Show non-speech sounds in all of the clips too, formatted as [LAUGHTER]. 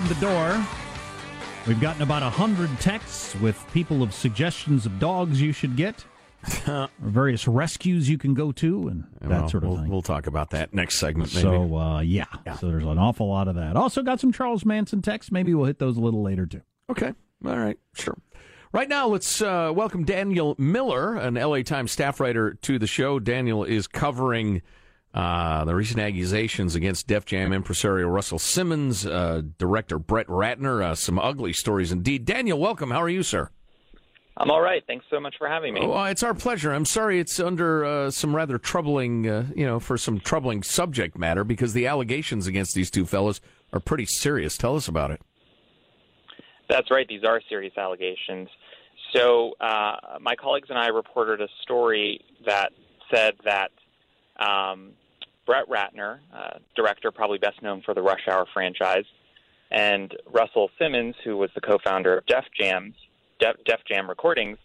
opened the door. We've gotten about a hundred texts with people of suggestions of dogs you should get, [LAUGHS] various rescues you can go to, and that well, sort of we'll, thing. We'll talk about that next segment. Maybe. So uh, yeah. Yeah. so there's an awful lot of that. Also got some Charles Manson texts. Maybe we'll hit those a little later too. Okay. All right. Sure. Right now, let's uh, welcome Daniel Miller, an LA Times staff writer, to the show. Daniel is covering uh, the recent accusations against Def Jam impresario Russell Simmons, uh, director Brett Ratner, uh, some ugly stories indeed. Daniel, welcome. How are you, sir? I'm all right. Thanks so much for having me. Oh, it's our pleasure. I'm sorry it's under uh, some rather troubling, uh, you know, for some troubling subject matter because the allegations against these two fellows are pretty serious. Tell us about it. That's right. These are serious allegations. So, uh, my colleagues and I reported a story that said that um, Brett Ratner, uh, director probably best known for the Rush Hour franchise, and Russell Simmons, who was the co-founder of Def Jam's Def, Def Jam Recordings,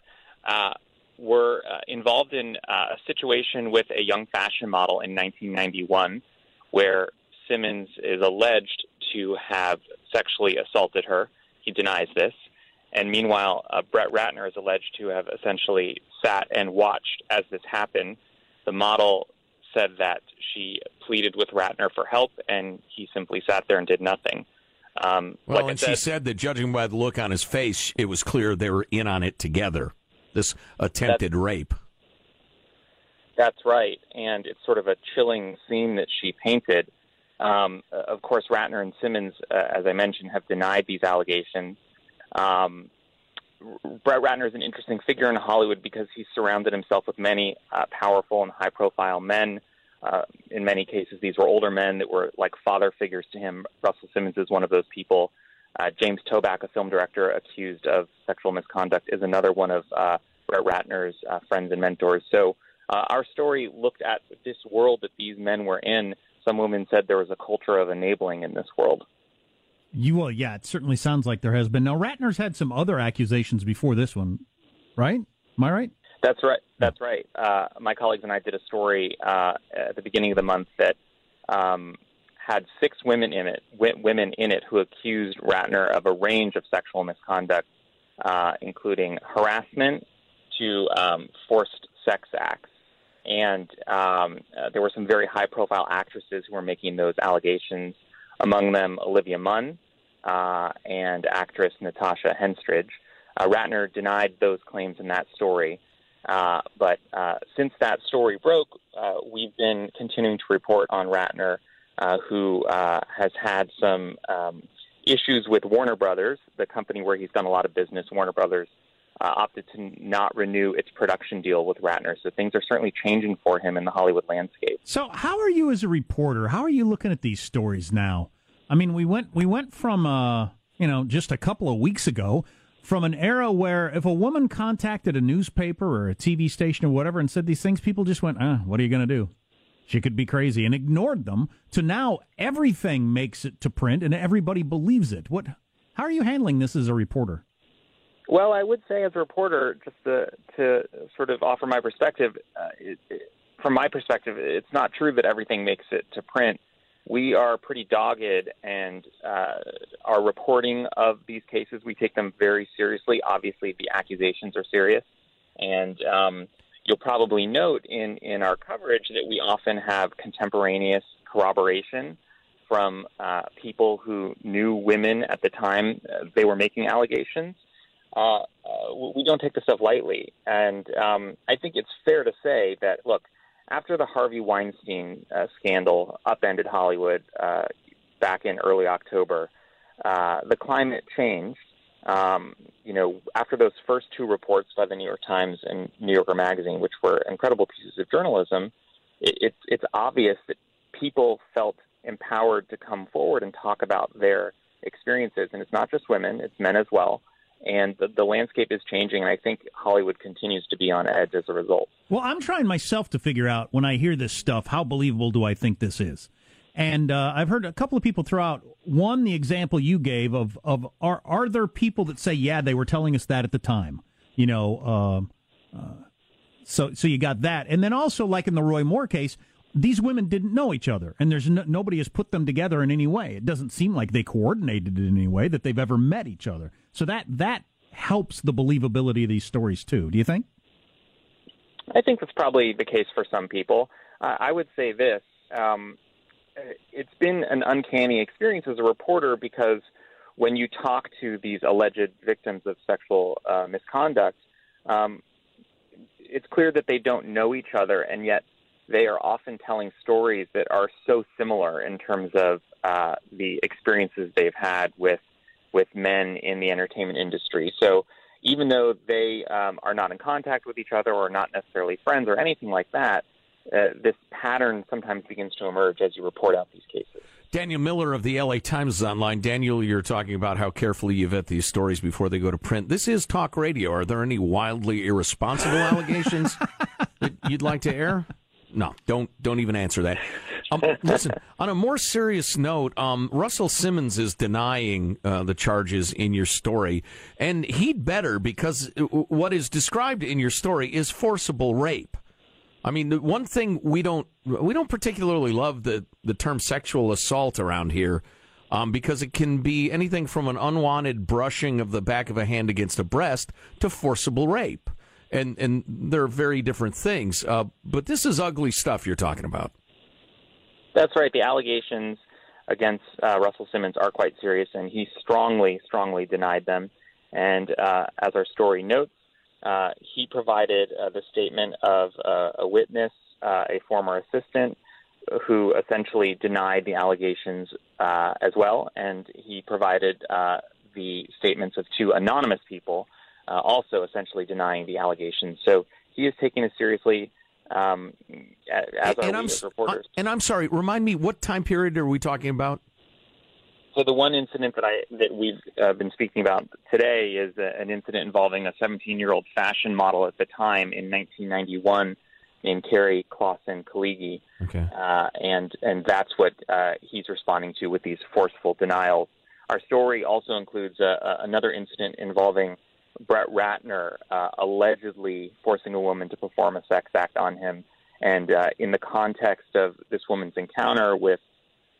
uh, were uh, involved in uh, a situation with a young fashion model in 1991, where Simmons is alleged to have sexually assaulted her. He denies this. And meanwhile, uh, Brett Ratner is alleged to have essentially sat and watched as this happened. The model said that she pleaded with Ratner for help, and he simply sat there and did nothing. Um, Well, like and she said that judging by the look on his face, it was clear they were in on it together. This attempted rape. That's right, and it's sort of a chilling scene that she painted. Um, of course, Ratner and Simmons, uh, as I mentioned, have denied these allegations. Um, Brett Ratner is an interesting figure in Hollywood because he's surrounded himself with many uh, powerful and high-profile men. Uh, in many cases, these were older men that were like father figures to him. Russell Simmons is one of those people. Uh, James Toback, a film director accused of sexual misconduct, is another one of uh, Brett Ratner's uh, friends and mentors. So uh, our story looked at this world that these men were in. Some women said there was a culture of enabling in this world. You well, yeah, it certainly sounds like there has been. Now Ratner's had some other accusations before this one, right? Am I right? That's right. That's right. Uh, my colleagues and I did a story uh, at the beginning of the month that um, had six women in it, w- women in it, who accused Ratner of a range of sexual misconduct, uh, including harassment to um, forced sex acts. And um, uh, there were some very high-profile actresses who were making those allegations. Among them, Olivia Munn uh, and actress Natasha Henstridge. Uh, Ratner denied those claims in that story. Uh, but uh, since that story broke, uh, we've been continuing to report on Ratner, uh, who has had some um, issues with Warner Brothers, the company where he's done a lot of business. Warner Brothers opted to not renew its production deal with Ratner, so things are certainly changing for him in the Hollywood landscape. So, how are you as a reporter? How are you looking at these stories now? I mean, we went we went from you know just a couple of weeks ago from an era where if a woman contacted a newspaper or a TV station or whatever and said these things, people just went, ah, what are you going to do? She could be crazy and ignored them to now everything makes it to print and everybody believes it. What, how are you handling this as a reporter? Well, I would say as a reporter, just to, to sort of offer my perspective, uh, it, it, from my perspective, it's not true that everything makes it to print we are pretty dogged and uh, our reporting of these cases, we take them very seriously. Obviously, the accusations are serious. And um, you'll probably note in, in our coverage that we often have contemporaneous corroboration from uh, people who knew women at the time uh, they were making allegations. Uh, uh, we don't take this stuff lightly. And um, I think it's fair to say that, look, after the Harvey Weinstein uh, scandal upended Hollywood uh, back in early October, uh, the climate changed. Um, you know, after those first two reports by the New York Times and New Yorker Magazine, which were incredible pieces of journalism, it, it's it's obvious that people felt empowered to come forward and talk about their experiences, and it's not just women; it's men as well and the, the, landscape is changing and i think hollywood continues to be on edge as a result. Well i'm trying myself to figure out when i hear this stuff how believable do i think this is? And uh, i've heard a couple of people throw out one the example you gave of, of are, are there people that say yeah they were telling us that at the time? You know uh, uh, so so you got that. And then also like in the roy moore case these women didn't know each other, and there's no, nobody has put them together in any way. It doesn't seem like they coordinated in any way that they've ever met each other. So that that helps the believability of these stories too. Do you think? I think that's probably the case for some people. Uh, I would say this: um, it's been an uncanny experience as a reporter because when you talk to these alleged victims of sexual uh, misconduct, um, it's clear that they don't know each other, and yet they are often telling stories that are so similar in terms of uh, the experiences they've had with with men in the entertainment industry. So even though they um, are not in contact with each other or not necessarily friends or anything like that, uh, this pattern sometimes begins to emerge as you report out these cases. Daniel Miller of the LA Times is online. Daniel, you're talking about how carefully you vet these stories before they go to print. This is talk radio. Are there any wildly irresponsible allegations [LAUGHS] that you'd like to air? No, don't don't even answer that. Um, [LAUGHS] listen, on a more serious note, um, Russell Simmons is denying uh, the charges in your story, and he'd better because what is described in your story is forcible rape. I mean, the one thing we don't we don't particularly love the the term sexual assault around here. Um, because it can be anything from an unwanted brushing of the back of a hand against a breast to forcible rape and and they're very different things. Uh, but this is ugly stuff you're talking about. That's right. The allegations against uh, Russell Simmons are quite serious, and he strongly, strongly denied them. And uh, as our story notes, uh, he provided uh, the statement of uh, a witness, a former assistant, who essentially denied the allegations as well, and he provided the statements of two anonymous people uh, also essentially denying the allegations. So he is taking it seriously. Um, as and, I'm, reporters. and I'm sorry, remind me, what time period are we talking about? So the one incident that I that we've uh, been speaking about today is uh, an incident involving a 17-year-old fashion model at the time in 1991 named Keri Claussen Khalighi, Okay. uh, and and that's what uh, he's responding to with these forceful denials. Our story also includes uh, uh, another incident involving Brett Ratner uh, allegedly forcing a woman to perform a sex act on him, and uh, in the context of this woman's encounter with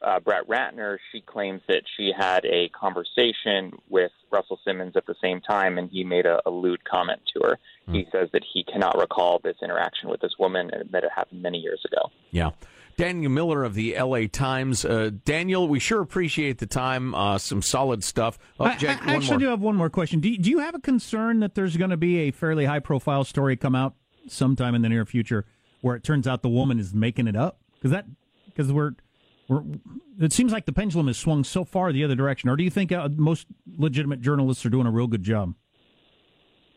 uh, Brett Ratner, she claims that she had a conversation with Russell Simmons at the same time, and he made a, a lewd comment to her. He says that he cannot recall this interaction with this woman, and that it happened many years ago. Yeah. Daniel Miller of the L.A. Times. Uh, Daniel, we sure appreciate the time. Uh, some solid stuff. Oh, I, Jack, I one actually more. do have one more question. Do you, do you have a concern that there's going to be a fairly high profile story come out sometime in the near future where it turns out the woman is making it up? Because that because we're we're it seems like the pendulum has swung so far the other direction. Or do you think uh, most legitimate journalists are doing a real good job?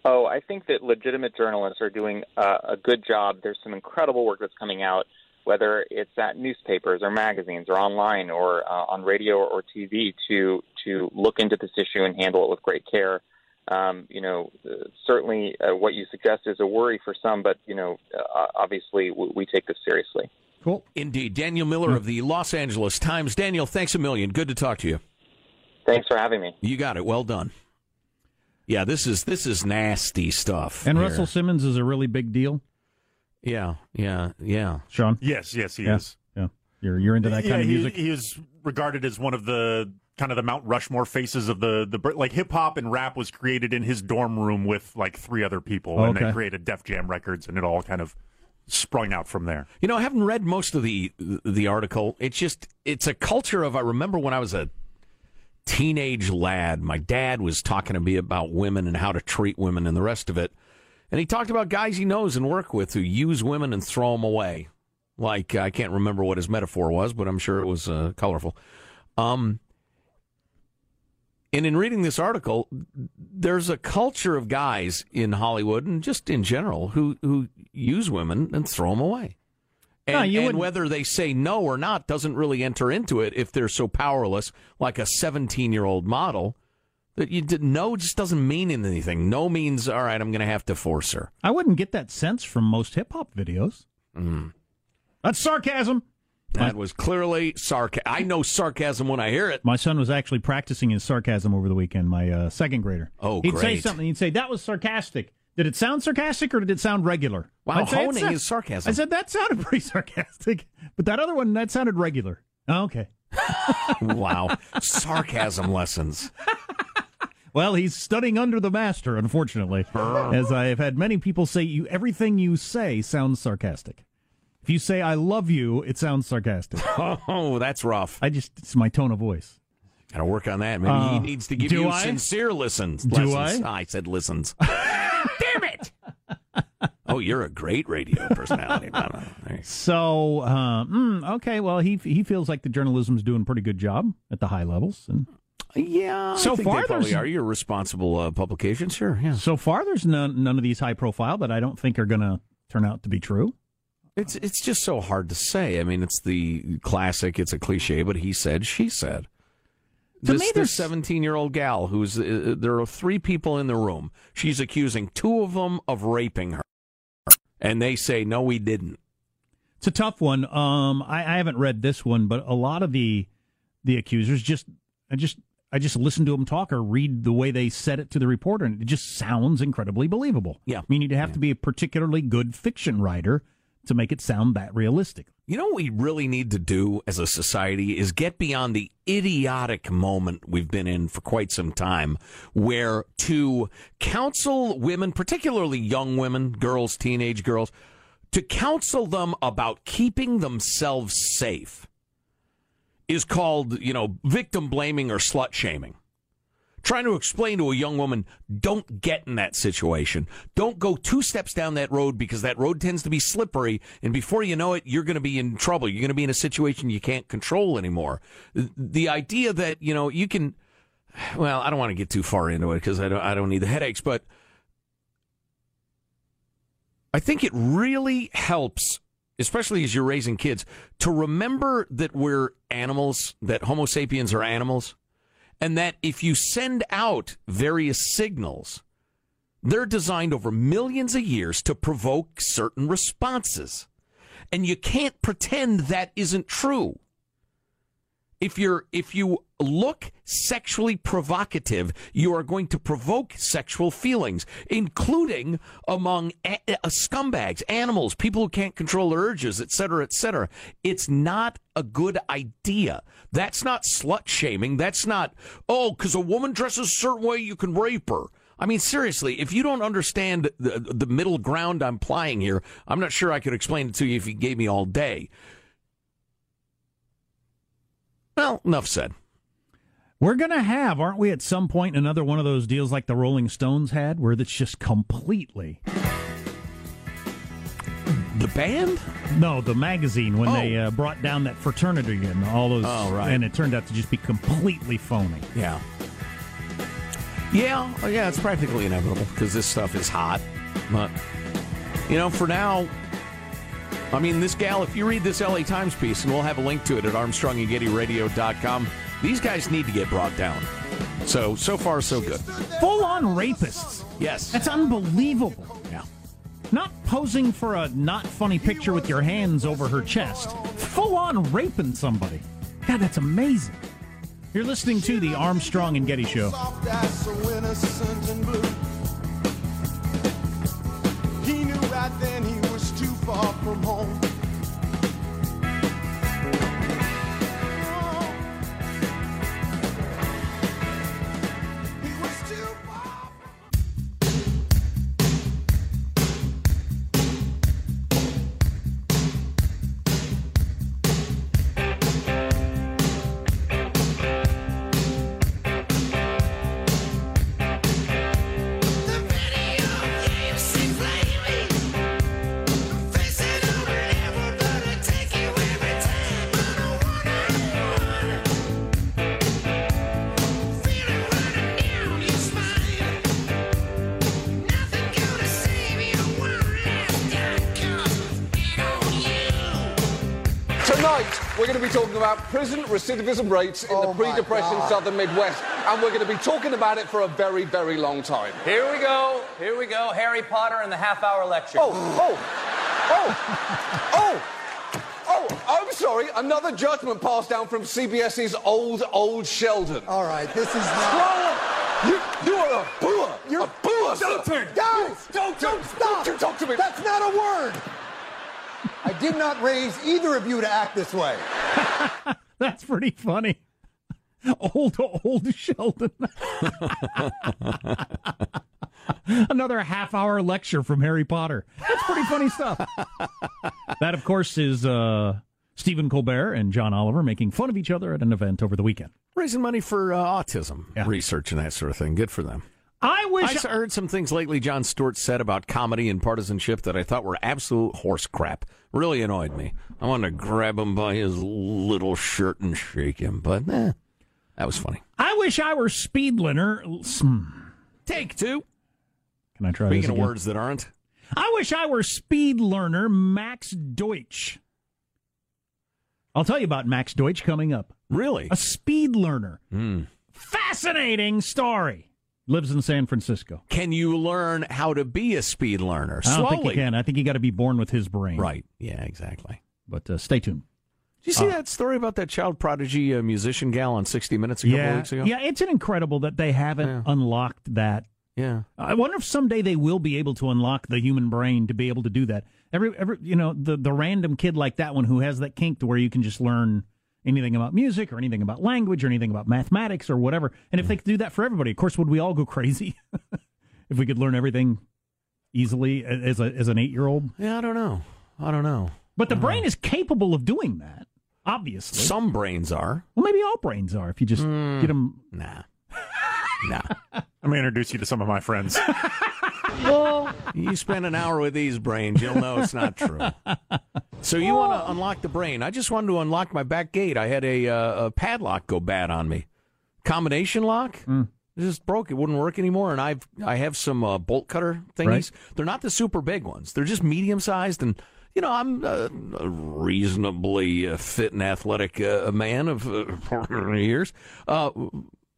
Oh, I think that legitimate journalists are doing uh, a good job. There's some incredible work that's coming out, whether it's at newspapers or magazines or online or uh, on radio or TV, to to look into this issue and handle it with great care. Um, you know, uh, certainly uh, what you suggest is a worry for some, but you know, uh, obviously we, we take this seriously. Cool. Indeed. Daniel Miller of the Los Angeles Times. Daniel, thanks a million. Good to talk to you. Thanks for having me. You got it. Well done. Yeah, this is this is nasty stuff. And here. Russell Simmons is a really big deal. Yeah, yeah, yeah. Sean, Yes, yes, he yeah, is. yeah, you're you're into that yeah, kind of music. He is regarded as one of the kind of the Mount Rushmore faces of the the like hip hop and rap was created in his dorm room with like three other people, and Okay. they created Def Jam Records, and it all kind of sprung out from there. You know, I haven't read most of the the article. It's just it's a culture of I remember when I was a teenage lad, my dad was talking to me about women and how to treat women and the rest of it. And he talked about guys he knows and work with who use women and throw them away. Like I can't remember what his metaphor was, but I'm sure it was uh, colorful. Um and in reading this article, there's a culture of guys in Hollywood and just in general who who use women and throw them away. And, No, and wouldn't- whether they say no or not doesn't really enter into it if they're so powerless, like a 17 year old model. That you did no just doesn't mean anything. No means all right. I'm going to have to force her. I wouldn't get that sense from most hip hop videos. Mm. That's sarcasm. That was clearly sarcasm. I know sarcasm when I hear it. My son was actually practicing his sarcasm over the weekend. My uh, second grader. Oh, he'd say something. He'd say that was sarcastic. Did it sound sarcastic or did it sound regular? Wow, I'd honing sa- is sarcasm. I said that sounded [LAUGHS] pretty sarcastic, but that other one that sounded regular. Oh, okay. [LAUGHS] wow, sarcasm lessons. [LAUGHS] Well, he's studying under the master, unfortunately. As I have had many people say, you everything you say sounds sarcastic. If you say "I love you," it sounds sarcastic. [LAUGHS] Oh, that's rough. I just it's my tone of voice. Got to work on that. Maybe he Uh, needs to give do you I? sincere listens. Do lessons. I? I said listens. [LAUGHS] Damn it! Oh, you're a great radio personality. [LAUGHS] So, uh, mm, okay, well, he he feels like the journalism's doing a pretty good job at the high levels, and Yeah, So I think far they probably there's- are your responsible uh, publication. Sure, yeah. so far there's none none of these high profile that I don't think are going to turn out to be true. It's it's just so hard to say. I mean, it's the classic. It's a cliche, but he said, she said. To this me, this there's- seventeen year old gal who's uh, there are three people in the room. She's accusing two of them of raping her, and they say no, we didn't. It's a tough one. Um, I, I haven't read this one, but a lot of the the accusers just I just I just listen to them talk or read the way they said it to the reporter, and it just sounds incredibly believable. Yeah. I mean, you'd have to be a particularly good fiction writer to make it sound that realistic. You know what we really need to do as a society is get beyond the idiotic moment we've been in for quite some time, where to counsel women, particularly young women, girls, teenage girls, to counsel them about keeping themselves safe is called, you know, victim blaming or slut shaming. Trying to explain to a young woman, don't get in that situation. Don't go two steps down that road because that road tends to be slippery. And before you know it, you're going to be in trouble. You're going to be in a situation you can't control anymore. The idea that, you know, you can, well, I don't want to get too far into it because I don't, I don't need the headaches, but I think it really helps, especially as you're raising kids, to remember that we're animals, that Homo sapiens are animals and that if you send out various signals, they're designed over millions of years to provoke certain responses. And you can't pretend that isn't true. If you're if you look sexually provocative, you are going to provoke sexual feelings, including among a- scumbags, animals, people who can't control their urges, etc., etc. It's not a good idea. That's not slut shaming. That's not oh, because a woman dresses a certain way, you can rape her. I mean, seriously, if you don't understand the, the middle ground I'm plying here, I'm not sure I could explain it to you if you gave me all day. Well, enough said. We're going to have, aren't we, at some point, another one of those deals like the Rolling Stones had, where it's just completely. The band? No, the magazine, when Oh. they uh, brought down that fraternity and all those. Oh, right. And it turned out to just be completely phony. Yeah. Yeah, yeah, it's practically inevitable because this stuff is hot. But, you know, for now, I mean, this gal, if you read this LA Times piece, and we'll have a link to it at ArmstrongandGettyRadio.com, these guys need to get brought down. So, so far, so good. Full on rapists. Yes. That's unbelievable. Yeah. Not posing for a not funny picture with your hands over her chest. Full on raping somebody. God, that's amazing. You're listening to the Armstrong and Getty Show. soft far from home. About prison recidivism rates in the oh pre depression southern Midwest. And we're going to be talking about it for a very, very long time. Here we go. Here we go. Harry Potter and the half hour lecture. Oh, oh, oh, oh, oh, I'm sorry. Another judgment passed down from CBS's old, old Sheldon. All right, this is not. You, you are a booer. You're a booer. Don't sir. turn. Guys, don't, don't stop. Don't you talk to me. That's not a word. I did not raise either of you to act this way. [LAUGHS] That's pretty funny. Old, old Sheldon. [LAUGHS] Another half hour lecture from Harry Potter. That's pretty funny stuff. that, of course, is uh, Stephen Colbert and John Oliver making fun of each other at an event over the weekend. Raising money for uh, autism Yeah. research and that sort of thing. Good for them. I I wish. s- heard some things lately Jon Stewart said about comedy and partisanship that I thought were absolute horse crap. Really annoyed me. I wanted to grab him by his little shirt and shake him, but eh, that was funny. I wish I were Speedliner. Hmm. Take two. Can I try Speaking this of again? words that aren't. I wish I were speed learner Max Deutsch. I'll tell you about Max Deutsch coming up. Really? A speed learner. Hmm. Fascinating story. Lives in San Francisco. Can you learn how to be a speed learner? I don't Slowly. think you can. I think you got to be born with his brain. Right. Yeah, exactly. But uh, stay tuned. Did you see Uh, that story about that child prodigy uh, musician gal on 60 Minutes a couple yeah, weeks ago? yeah. It's an incredible that they haven't Yeah. unlocked that. Yeah. I wonder if someday they will be able to unlock the human brain to be able to do that. Every, every, you know, the the random kid like that one who has that kink to where you can just learn anything about music or anything about language or anything about mathematics or whatever. And if they could do that for everybody, of course, would we all go crazy [LAUGHS] if we could learn everything easily as a as an eight year old? Yeah, I don't know. I don't know. But the brain is capable of doing that. Obviously, Some brains are. well, maybe all brains are if you just get hmm. them. Nah. nah. [LAUGHS] Let me introduce you to some of my friends. [LAUGHS] You spend an hour with these brains, you'll know it's not true. So you want to unlock the brain? I just wanted to unlock my back gate. I had a, uh, a padlock go bad on me. Combination lock. Hmm. It just broke. It wouldn't work anymore. And I've I have some uh, bolt cutter thingies. Right. They're not the super big ones. They're just medium sized. And you know, I'm a reasonably uh, fit and athletic uh, man of uh, [LAUGHS] years. Uh,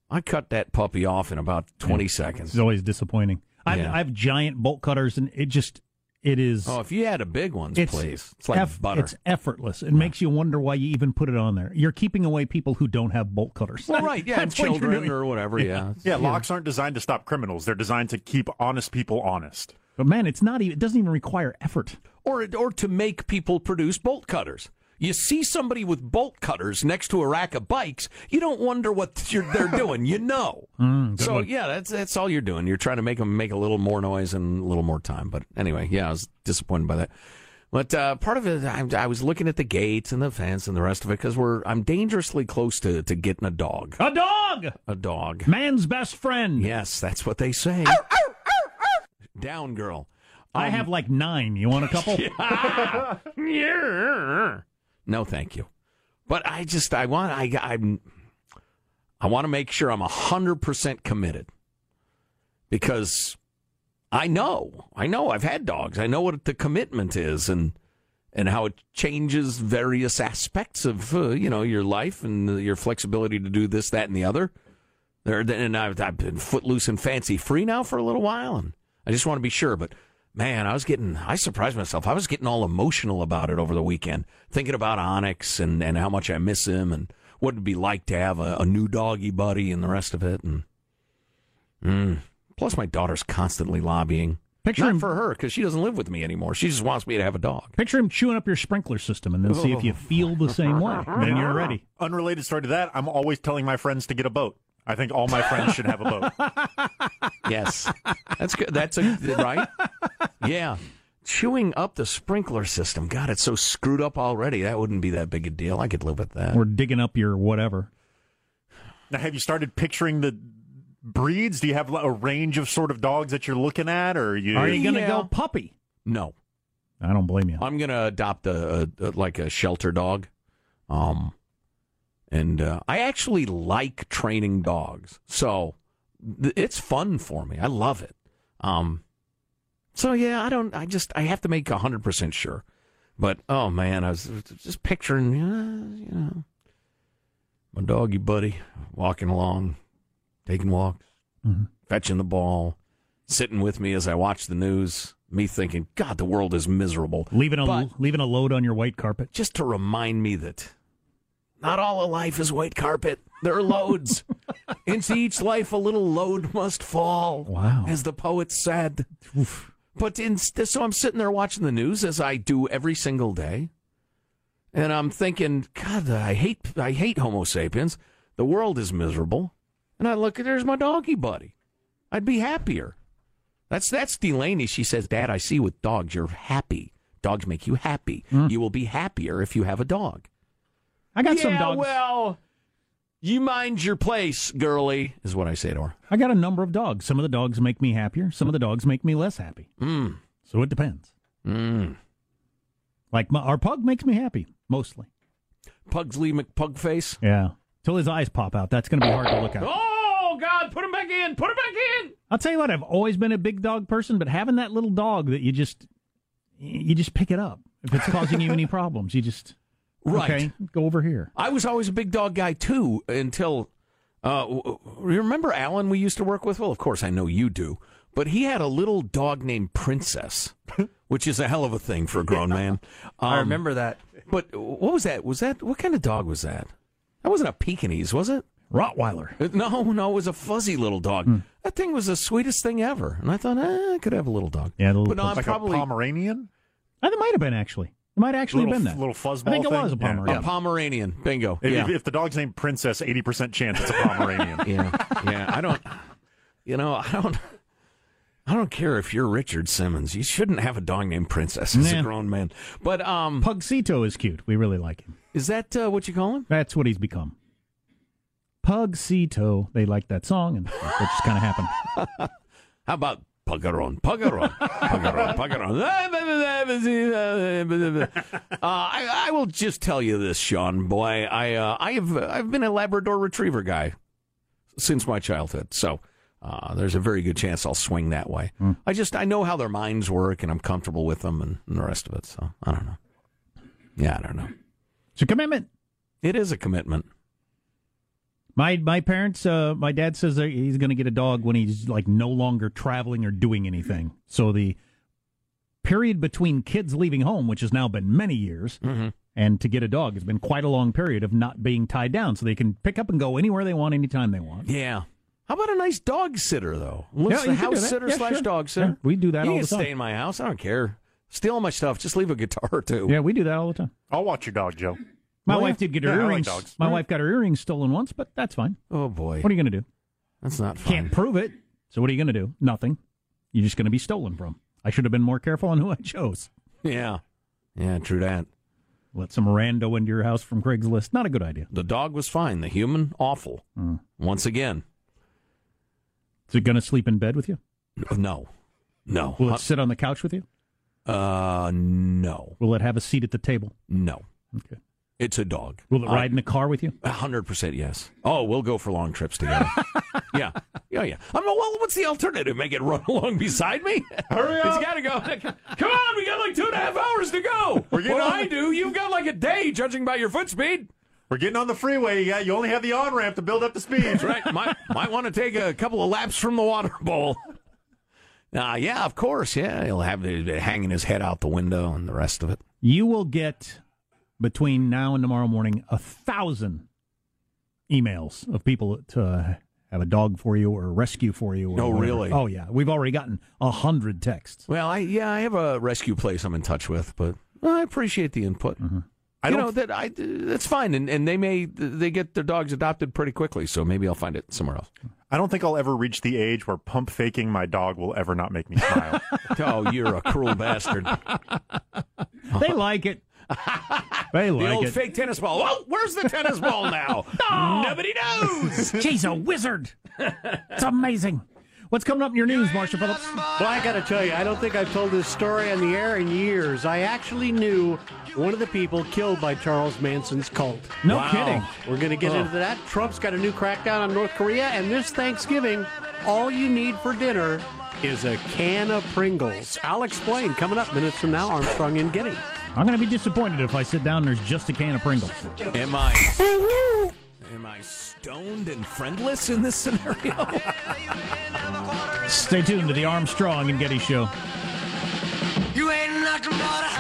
I cut that puppy off in about 20 seconds. It's always disappointing. I, Yeah. I have giant bolt cutters, and it just it is. Oh, if you had a big one, please. It's like eff- butter. It's effortless. It makes you wonder why you even put it on there. You're keeping away people who don't have bolt cutters. well, right, yeah, [LAUGHS] and you're children or whatever, yeah. [LAUGHS] Yeah, locks aren't designed to stop criminals. They're designed to keep honest people honest. But man, it's not even. It doesn't even require effort. Or, or to make people produce bolt cutters. You see somebody with bolt cutters next to a rack of bikes, you don't wonder what [LAUGHS] you're, they're doing. You know. Mm, so one. yeah, that's that's all you're doing. You're trying to make them make a little more noise and a little more time. But anyway, yeah, I was disappointed by that. But uh, part of it, I, I was looking at the gates and the fence and the rest of it because we're I'm dangerously close to, to getting a dog. A dog, A dog. man's best friend. Yes, that's what they say. Down, girl. I Um, have like nine. You want a couple? [LAUGHS] Yeah. [LAUGHS] No, thank you. But I just I want I I'm I want to make sure I'm hundred percent committed because I know I know I've had dogs. I know what the commitment is and and how it changes various aspects of uh, you know your life and your flexibility to do this, that, and the other. There and I've, I've been footloose and fancy free now for a little while, and I just want to be sure. But man, I was getting I surprised myself. I was getting all emotional about it over the weekend, thinking about Onyx and and how much I miss him and what it'd be like to have a, a new doggy buddy and the rest of it. And mm, plus, my daughter's constantly lobbying. Picture Not him- for her because she doesn't live with me anymore. She just wants me to have a dog. Picture him chewing up your sprinkler system, and then see if you [LAUGHS] feel the same way. [LAUGHS] Then you're ready. Unrelated story to that, I'm always telling my friends to get a boat. I think all my friends should have a boat. [LAUGHS] Yes, that's good. That's a right. Yeah, chewing up the sprinkler system. God, it's so screwed up already. That wouldn't be that big a deal. I could live with that. Or digging up your whatever. Now, have you started picturing the breeds? Do you have a range of sort of dogs that you're looking at, or you? Are you going to Yeah. go puppy? No, I don't blame you. I'm gonna adopt a, a, a like a shelter dog. Um, and uh, I actually like training dogs, so th- it's fun for me. I love it. Um, so yeah, I don't. I just I have to make hundred percent sure. But oh man, I was just picturing, uh, you know, my doggy buddy walking along, taking walks, Mhm. fetching the ball, sitting with me as I watch the news. Me thinking, God, the world is miserable. Leaving a But- leaving a load on your white carpet. just to remind me that not all of life is white carpet. There are loads. [LAUGHS] Into each life, a little load must fall. Wow. As the poet said. But in, so I'm sitting there watching the news as I do every single day. And I'm thinking, God, I hate, I hate Homo sapiens. The world is miserable. And I look, at there's my doggy buddy. I'd be happier. That's that's Delaney. She says, Dad, I see with dogs you're happy. Dogs make you happy. Hmm. You will be happier if you have a dog. I got some Yeah, dogs. Well, you mind your place, girly, is what I say to her. I got a number of dogs. Some of the dogs make me happier. Some of the dogs make me less happy. Mm. So it depends. Mm. Like my, our pug makes me happy mostly. Pugsley McPugface. Yeah. Till his eyes pop out. That's going to be hard to look at. Oh God, put him back in. Put him back in. I'll tell you what. I've always been a big dog person, but having that little dog that you just you just pick it up if it's causing you any [LAUGHS] problems. You just Right. okay, go over here. I was always a big dog guy too until uh, remember Alan we used to work with? Well, of course I know you do, but he had a little dog named Princess, [LAUGHS] which is a hell of a thing for a grown man. I Um, remember that. But what was that? Was that what kind of dog was that? That wasn't a Pekingese, was it? Rottweiler. Uh, No, no, it was a fuzzy little dog. That thing was the sweetest thing ever, and I thought eh, I could have a little dog. Yeah, the little but no, like probably a Pomeranian. I think it might have been actually. It might actually little, have been that. little fuzzball. I think it thing? was a Yeah. Pomeranian. a Pomeranian. Bingo. If, yeah. if, if the dog's named Princess, eighty percent chance it's a Pomeranian. [LAUGHS] yeah, yeah. I don't. You know, I don't. I don't care if you're Richard Simmons. You shouldn't have a dog named Princess as a grown man. But um, Pugcito is cute. We really like him. is that uh, what you call him? That's what he's become. Pugcito. They like that song, and that just kind of happened. [LAUGHS] How about Pagaron? Pagaron. Pagaron. Pagaron. uh, I, I will just tell you this, Sean. Boy, I uh, I have I've been a Labrador Retriever guy since my childhood, so uh, there's a very good chance I'll swing that way. Hmm. I just I know how their minds work, and I'm comfortable with them, and, and the rest of it. So I don't know. Yeah, I don't know. It's a commitment. It is a commitment. My my parents, uh, my dad says that he's going to get a dog when he's like no longer traveling or doing anything. So the period between kids leaving home, which has now been many years, Mm-hmm. and to get a dog has been quite a long period of not being tied down, so they can pick up and go anywhere they want, anytime they want. Yeah. How about a nice dog sitter though? Yeah, Looks you the can do house sitter Yeah, slash sure. dog sitter. Yeah, we do that you all can the time. stay in my house. I don't care. Steal all my stuff. Just leave a guitar or two. Yeah, we do that all the time. I'll watch your dog, Joe. My Oh, wife did get her Yeah, I like earrings. dogs. My Right. wife got her earrings stolen once, but that's fine. Oh boy. What are you going to do? That's not fun. Can't prove it. So what are you going to do? Nothing. You're just going to be stolen from. I should have been more careful on who I chose. Yeah. Yeah, true that. Let some rando into your house from Craigslist. Not a good idea. The dog was fine. The human, awful. Mm. Once again. Is it going to sleep in bed with you? No. No. Will it sit on the couch with you? Uh, no. Will it have a seat at the table? No. Okay. It's a dog. Will it ride in the car with you? A hundred percent yes. Oh, we'll go for long trips together. [LAUGHS] yeah, yeah, yeah. I'm well. What's the alternative? Make it run [LAUGHS] along beside me? Hurry He's up. got to go. [LAUGHS] Come on, we got like two and a half hours to go. We're getting what I the- do, you've got like a day, judging by your foot speed. We're getting on the freeway. Yeah, you only have the on ramp to build up the speed. That's right. might might want to take a couple of laps from the water bowl. Uh, yeah, of course. Yeah, he'll have it hanging his head out the window and the rest of it. You will get between now and tomorrow morning a thousand emails of people to uh, have a dog for you or a rescue for you. Or Oh, whatever. really? Oh, yeah. We've already gotten a hundred texts. Well, I yeah, I have a rescue place I'm in touch with, but I appreciate the input. I you don't know that I that's fine, and, and they may they get their dogs adopted pretty quickly, so maybe I'll find it somewhere else. I don't think I'll ever reach the age where pump faking my dog will ever not make me smile. [LAUGHS] oh, you're a cruel bastard! They like it. [LAUGHS] They the like old it. fake tennis ball. Well, where's the tennis ball now? [LAUGHS] Nobody knows. [LAUGHS] She's a wizard. It's amazing. What's coming up in your news, Marshall Phillips? Well, I got to tell you, I don't think I've told this story on the air in years. I actually knew one of the people killed by Charles Manson's cult. No kidding. We're going to get into oh. that. Trump's got a new crackdown on North Korea, and this Thanksgiving, all you need for dinner is a can of Pringles. I'll explain coming up minutes from now. Armstrong and Getty. I'm going to be disappointed if I sit down and there's just a can of Pringles. Am I? Am I stoned and friendless in this scenario? Stay tuned to the Armstrong and Getty Show. You ain't nothing but a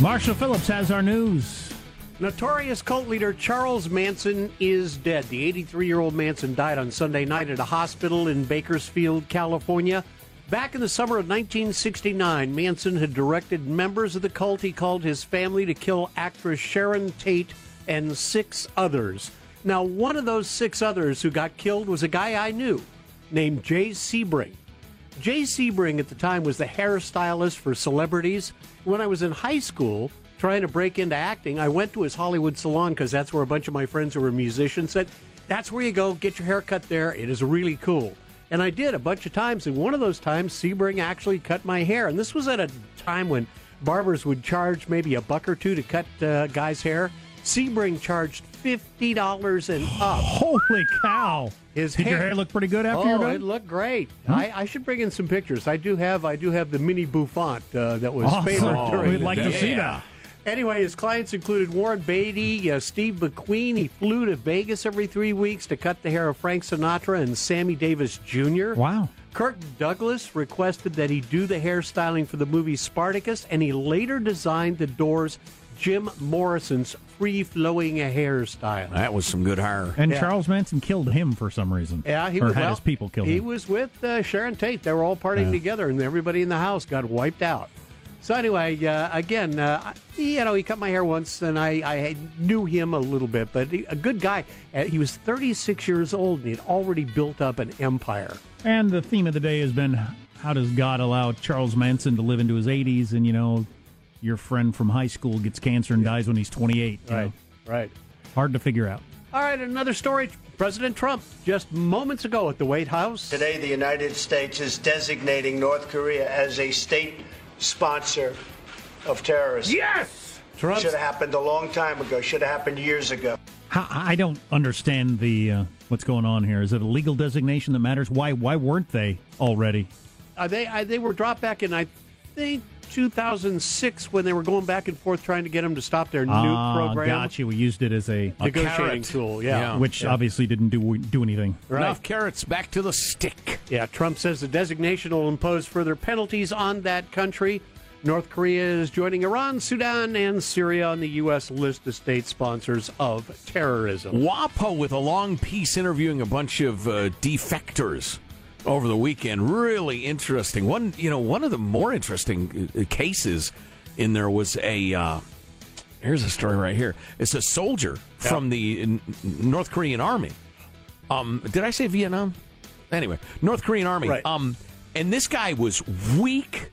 Marshall Phillips has our news. Notorious cult leader Charles Manson is dead. The 83 year old Manson died on Sunday night at a hospital in Bakersfield, California. Back in the summer of 1969, Manson had directed members of the cult he called his family to kill actress Sharon Tate and six others. Now, one of those six others who got killed was a guy I knew named Jay Sebring. Jay Sebring at the time was the hairstylist for celebrities. When I was in high school trying to break into acting, I went to his Hollywood salon because that's where a bunch of my friends who were musicians said, That's where you go, get your hair cut there. It is really cool. And I did a bunch of times. And one of those times, Sebring actually cut my hair. And this was at a time when barbers would charge maybe a buck or two to cut uh, guys' hair. Sebring charged $50 and up. Holy cow! His Did your hair look pretty good after oh, you're done? it looked great. I, I should bring in some pictures. I do have I do have the mini bouffant uh, that was Awesome. favored Oh, during we'd like to see that. Anyway, his clients included Warren Beatty, uh, Steve McQueen. He flew to Vegas every three weeks to cut the hair of Frank Sinatra and Sammy Davis Jr. Wow. Kirk Douglas requested that he do the hairstyling for the movie Spartacus, and he later designed the Doors' Jim Morrison's free flowing hairstyle. that was some good hair. And Yeah. Charles Manson killed him for some reason. Yeah, he or was had well, his people killed He him. was with uh, Sharon Tate. They were all partying Yeah. together, and everybody in the house got wiped out. So anyway, uh, again, uh, you know, he cut my hair once, and I, I knew him a little bit, but he, a good guy. Uh, he was 36 years old, and he'd already built up an empire. And the theme of the day has been how does God allow Charles Manson to live into his 80s and, you know, your friend from high school gets cancer and dies when he's 28. you know? right. Hard to figure out. All right, another story. President Trump just moments ago at the White House. Today, the United States is designating North Korea as a state sponsor of terrorism. Yes! Trump Should have happened a long time ago. Should have happened years ago. I don't understand the uh, what's going on here. Is it a legal designation that matters? Why why weren't they already? Uh, they I, they were dropped back in I think 2006 when they were going back and forth trying to get them to stop their nuke Ah, program. Gotcha. We used it as a, Negotiating carrot. tool, yeah. which Yeah. obviously didn't do do anything. Right. Enough carrots, back to the stick. Yeah, Trump says the designation will impose further penalties on that country. North Korea is joining Iran, Sudan, and Syria on the U.S. list of state sponsors of terrorism. WAPO with a long piece interviewing a bunch of uh, defectors over the weekend. Really interesting. One, you know, one of the more interesting uh, cases in there was a. Uh, here's a story right here. It's a soldier from the North Korean army. Um, did I say Vietnam? Anyway, North Korean army. Right. Um, and this guy was weak,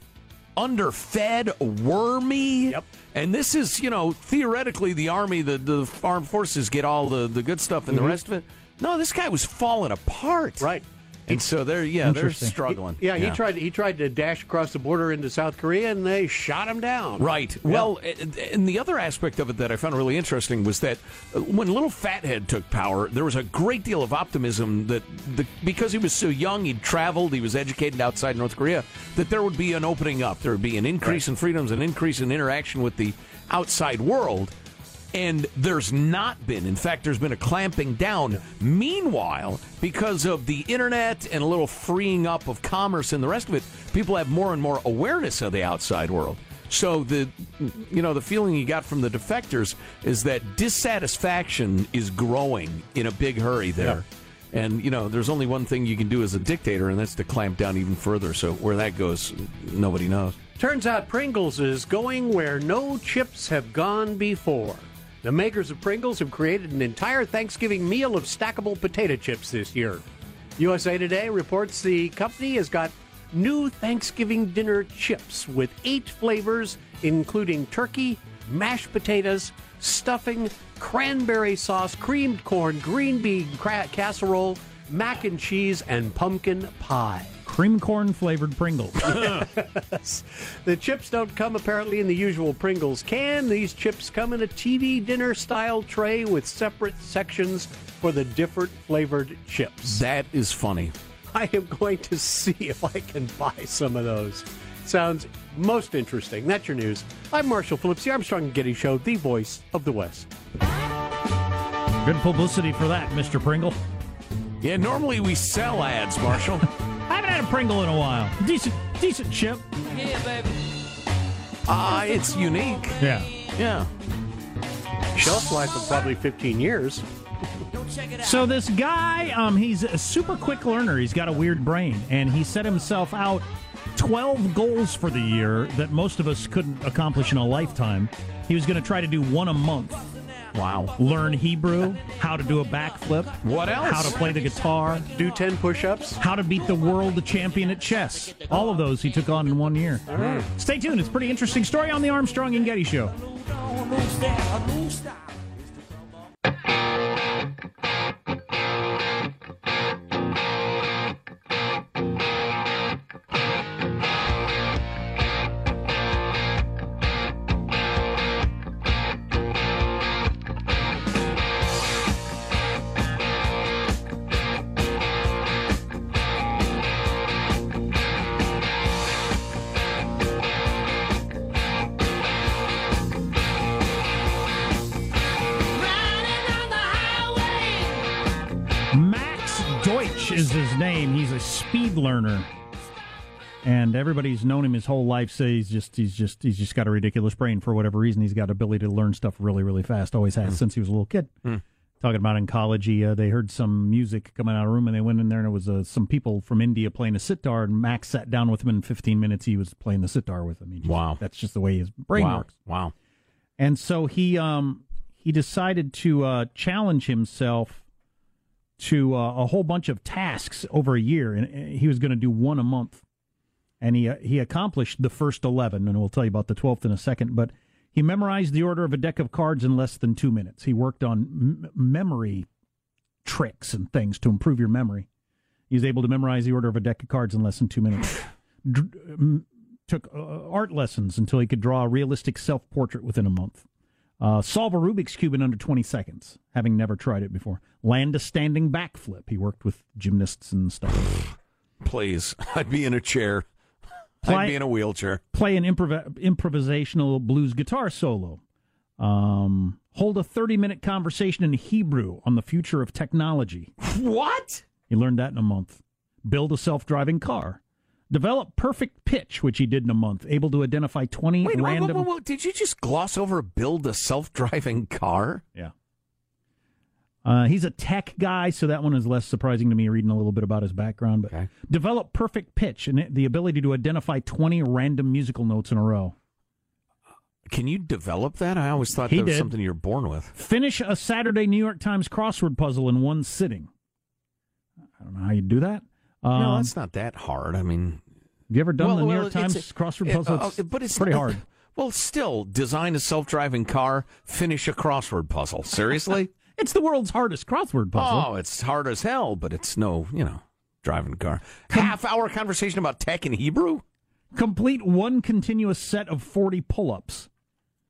underfed, wormy. Yep. And this is, you know, theoretically the army, the, the armed forces get all the, the good stuff and the rest of it. No, this guy was falling apart. Right. And so they're yeah, they're struggling. Yeah, he tried. He tried to dash across the border into South Korea, and they shot him down. Right. Well, and- the other aspect of it that I found really interesting was that uh, when Little Fathead took power, there was a great deal of optimism that the, because he was so young, he'd traveled, he was educated outside North Korea, that there would be an opening up. There would be an increase in freedoms, an increase in interaction with the outside world. And there's not been. In fact, there's been a clamping down. Meanwhile, because of the internet and a little freeing up of commerce and the rest of it, people have more and more awareness of the outside world. So the you know the feeling you got from the defectors is that dissatisfaction is growing in a big hurry there. And you know, there's only one thing you can do as a dictator, and that's to clamp down even further. So where that goes, nobody knows. Turns out Pringles is going where no chips have gone before. The makers of Pringles have created an entire Thanksgiving meal of stackable potato chips this year. USA Today reports the company has got new Thanksgiving dinner chips with eight flavors, including turkey, mashed potatoes, stuffing, cranberry sauce, creamed corn, green bean cra- casserole, mac and cheese, and pumpkin pie. Cream corn flavored Pringles. [LAUGHS] The chips don't come apparently in the usual Pringles can. These chips come in a TV dinner style tray with separate sections for the different flavored chips. That is funny. I am going to see if I can buy some of those. Sounds most interesting. That's your news. I'm Marshall Phillips, the Armstrong and Getty Show, the voice of the West. Good publicity for that, Mr. Pringle. Yeah, normally we sell ads, Marshall. [LAUGHS] I haven't had a Pringle in a while. Decent, decent chip. Yeah, baby. Ah, it's unique. Yeah. Yeah. Shelf life of probably 15 years. So this guy, um, he's a super quick learner. He's got a weird brain, and he set himself out 12 goals for the year that most of us couldn't accomplish in a lifetime. He was going to try to do one a month. Wow. Learn Hebrew, how to do a backflip, What else? how to play the guitar, Do 10 push ups. how to beat the world champion at chess. All of those he took on in one year. Stay tuned. It's a pretty interesting story on the Armstrong and Getty Show. Deutsch is his name. He's a speed learner. And everybody's known him his whole life. Say he's just he's just he's just got a ridiculous brain for whatever reason. He's got ability to learn stuff really really fast. Always has since he was a little kid. Talking about in college, he, uh, they heard some music coming out of a room, and they went in there, and it was uh, some people from India playing a sitar. And Max sat down with him in 15 minutes. He was playing the sitar with him. Just- Wow. that's just the way his brain wow. works. Wow. And so he um he decided to uh, challenge himself to uh, a whole bunch of tasks over a year, and he was going to do one a month. And he uh, he accomplished the first eleven, and we'll tell you about the twelfth in a second. But he memorized the order of a deck of cards in less than two minutes. He worked on m- memory tricks and things to improve your memory. He was able to memorize the order of a deck of cards in less than two minutes. Took uh, art lessons until he could draw a realistic self portrait within a month. Uh, solve a Rubik's Cube in under 20 seconds, having never tried it before. Land a standing backflip. He worked with gymnasts and stuff. [SIGHS] Please, [LAUGHS] I'd be in a chair. Play- I'd be in a wheelchair. Play an improv- improvisational blues guitar solo. Um, hold a 30 minute conversation in Hebrew on the future of technology. [LAUGHS] What? He learned that in a month. Build a self driving car. Develop perfect pitch, which he did in a month. Able to identify 20 Wait, whoa, whoa, random. whoa, whoa, did you just gloss over build a self-driving car? Yeah. Uh, he's a tech guy, so that one is less surprising to me reading a little bit about his background. But develop perfect pitch and the ability to identify 20 random musical notes in a row. Can you develop that? I always thought He that was did. something you're born with. Finish a Saturday New York Times crossword puzzle in one sitting. I don't know how you do that. No, Um, that's not that hard. I mean, have you ever done Well, the New well, York Times crossword it- puzzle? uh, It's but it's pretty hard. [LAUGHS] Well, still, design a self-driving car, finish a crossword puzzle. Seriously? [LAUGHS] it's the world's hardest crossword puzzle. Oh, it's hard as hell, but it's no, you know, driving a car. Half-hour conversation about tech in Hebrew. Complete one continuous set of 40 pull ups.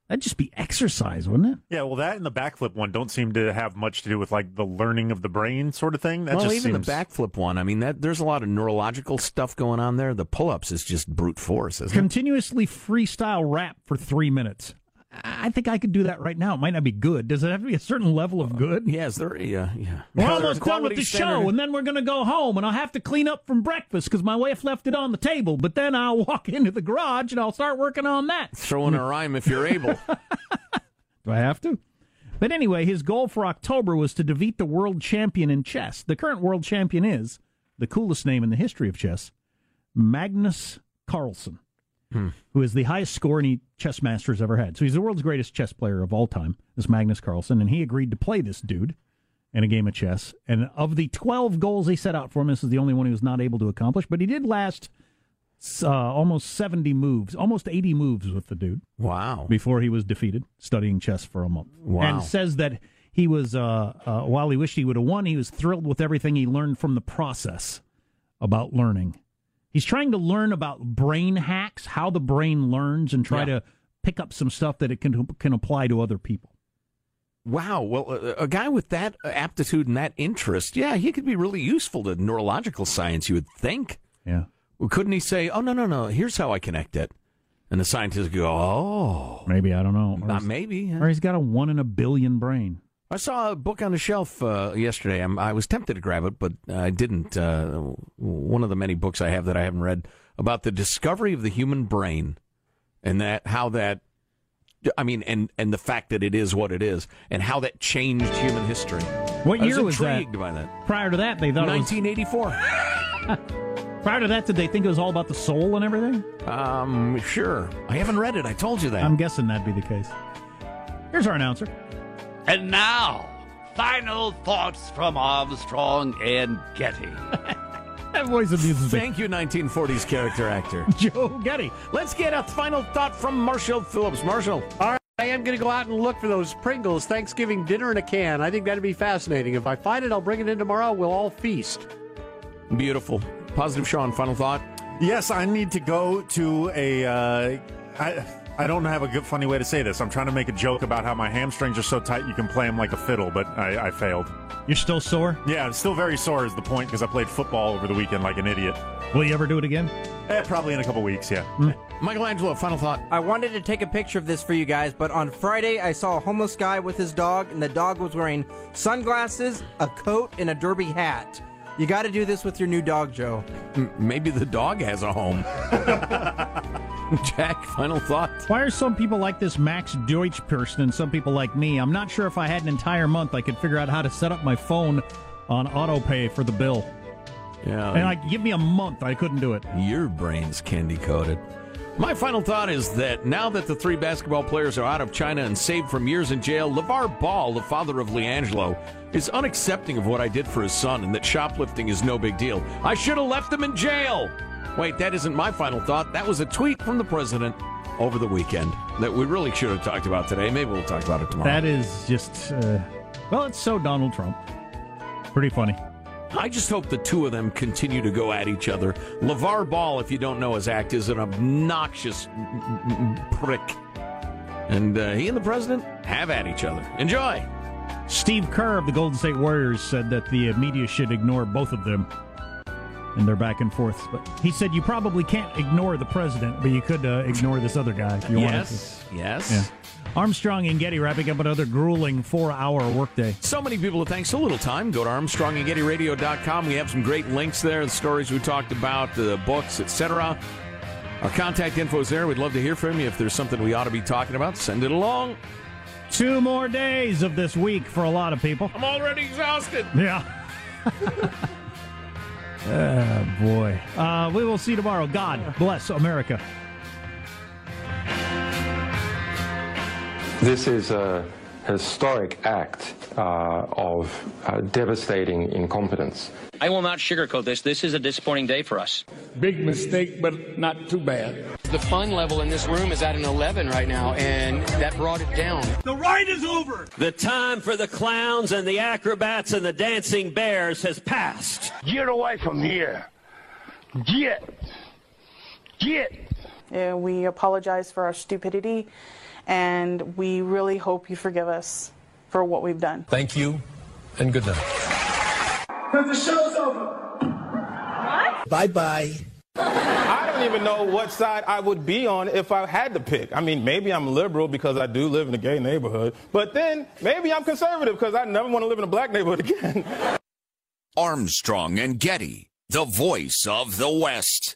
That'd just be exercise, wouldn't it? Yeah, well, that and the backflip one don't seem to have much to do with like the learning of the brain sort of thing. That well, just even seems... the backflip one. I mean, that there's a lot of neurological stuff going on there. The pull-ups is just brute force, isn't it? Continuously freestyle rap for three minutes. I think I could do that right now. It might not be good. Does it have to be a certain level of good? Yeah, is there? Yeah, yeah. We're almost done with the standard. show, and then we're going to go home, and I'll have to clean up from breakfast because my wife left it on the table. But then I'll [LAUGHS] walk into the garage and I'll start working on that. Throw in a rhyme if you're able. [LAUGHS] Do I have to? But anyway, his goal for October was to defeat the world champion in chess. The current world champion is the coolest name in the history of chess, Magnus Carlsen, who is the highest score any chess master's ever had. So he's the world's greatest chess player of all time, this Magnus Carlsen, and he agreed to play this dude in a game of chess. And of the 12 goals he set out for him, this is the only one he was not able to accomplish, but he did last uh, almost 70 moves, almost 80 moves with the dude Wow. before he was defeated studying chess for a month. Wow. And says that he was, uh, uh, while he wished he would have won, he was thrilled with everything he learned from the process about learning. He's trying to learn about brain hacks, how the brain learns, and try Yeah. to pick up some stuff that it can can apply to other people. Wow. Well, a, a guy with that aptitude and that interest, yeah, he could be really useful to neurological science. You would think. Yeah. Well, couldn't he say, "Oh no, no, no, here's how I connect it," and the scientists go, "Oh, Maybe I don't know. Or not maybe." Or he's got a one in a billion brain. I saw a book on the shelf uh, yesterday. I'm, I was tempted to grab it, but I didn't. Uh, one of the many books I have that I haven't read about the discovery of the human brain and that how that. I mean, and and the fact that it is what it is, and how that changed human history. What I year was that? by that? Prior to that, they thought it was 1984. [LAUGHS] Prior to that, did they think it was all about the soul and everything? Um, sure. I haven't read it. I told you that. I'm guessing that'd be the case. Here's our announcer. And now, final thoughts from Armstrong and Getty. [LAUGHS] That voice amuses me. Thank you, 1940s character actor. [LAUGHS] Joe Getty. Let's get a final thought from Marshall Phillips. Marshall. All right, I am going to go out and look for those Pringles Thanksgiving dinner in a can. I think that'd be fascinating. If I find it, I'll bring it in tomorrow. We'll all feast. Beautiful. Positive Sean, final thought. Yes, I need to go to a. Uh, I, I don't have a good, funny way to say this. I'm trying to make a joke about how my hamstrings are so tight you can play them like a fiddle, but I, I failed. You're still sore? Yeah, I'm still very sore is the point because I played football over the weekend like an idiot. Will you ever do it again? Eh, probably in a couple weeks, yeah. Michelangelo, final thought. I wanted to take a picture of this for you guys, but on Friday I saw a homeless guy with his dog, and the dog was wearing sunglasses, a coat, and a derby hat. You got to do this with your new dog, Joe. M- maybe the dog has a home. [LAUGHS] [LAUGHS] Jack, final thought. Why are some people like this Max Deutsch person and some people like me? I'm not sure if I had an entire month I could figure out how to set up my phone on auto pay for the bill. Yeah. And like, give me a month, I couldn't do it. Your brain's candy coated. My final thought is that now that the three basketball players are out of China and saved from years in jail, LaVar Ball, the father of LiAngelo, is unaccepting of what I did for his son and that shoplifting is no big deal. I should have left him in jail. Wait, that isn't my final thought. That was a tweet from the president over the weekend that we really should have talked about today. Maybe we'll talk about it tomorrow. That is just, uh, well, it's so Donald Trump. Pretty funny. I just hope the two of them continue to go at each other. LaVar Ball, if you don't know his act, is an obnoxious prick. And uh, he and the president have at each other. Enjoy. Steve Kerr of the Golden State Warriors said that the media should ignore both of them and they're back and forth. But he said you probably can't ignore the president, but you could uh, ignore this other guy if you yes, wanted to. yes. Yeah. Armstrong and Getty wrapping up another grueling four-hour workday. So many people to thank. So little time. Go to ArmstrongandGettyRadio.com. We have some great links there, the stories we talked about, the books, etc. Our contact info is there. We'd love to hear from you. If there's something we ought to be talking about, send it along. Two more days of this week for a lot of people. I'm already exhausted. Yeah. [LAUGHS] oh, boy. Uh, we will see you tomorrow. God bless America. This is a historic act uh, of uh, devastating incompetence. I will not sugarcoat this. This is a disappointing day for us. Big mistake, but not too bad. The fun level in this room is at an 11 right now, and that brought it down. The ride is over. The time for the clowns and the acrobats and the dancing bears has passed. Get away from here. Get. Get. And we apologize for our stupidity, and we really hope you forgive us for what we've done. Thank you, and good night. Because the show's over. What? Bye bye. Even know what side I would be on if I had to pick. I mean, maybe I'm liberal because I do live in a gay neighborhood, but then maybe I'm conservative because I never want to live in a black neighborhood again. Armstrong and Getty, the voice of the West.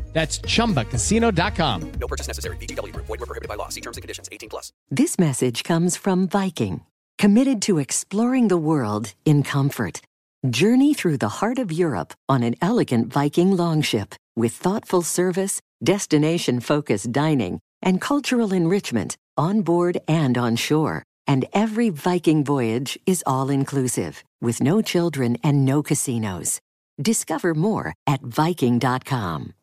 That's chumbacasino.com. No purchase necessary. VGW Group. Void were prohibited by law. See terms and conditions. 18 plus. This message comes from Viking, committed to exploring the world in comfort. Journey through the heart of Europe on an elegant Viking longship with thoughtful service, destination focused dining, and cultural enrichment on board and on shore. And every Viking voyage is all inclusive, with no children and no casinos. Discover more at Viking.com.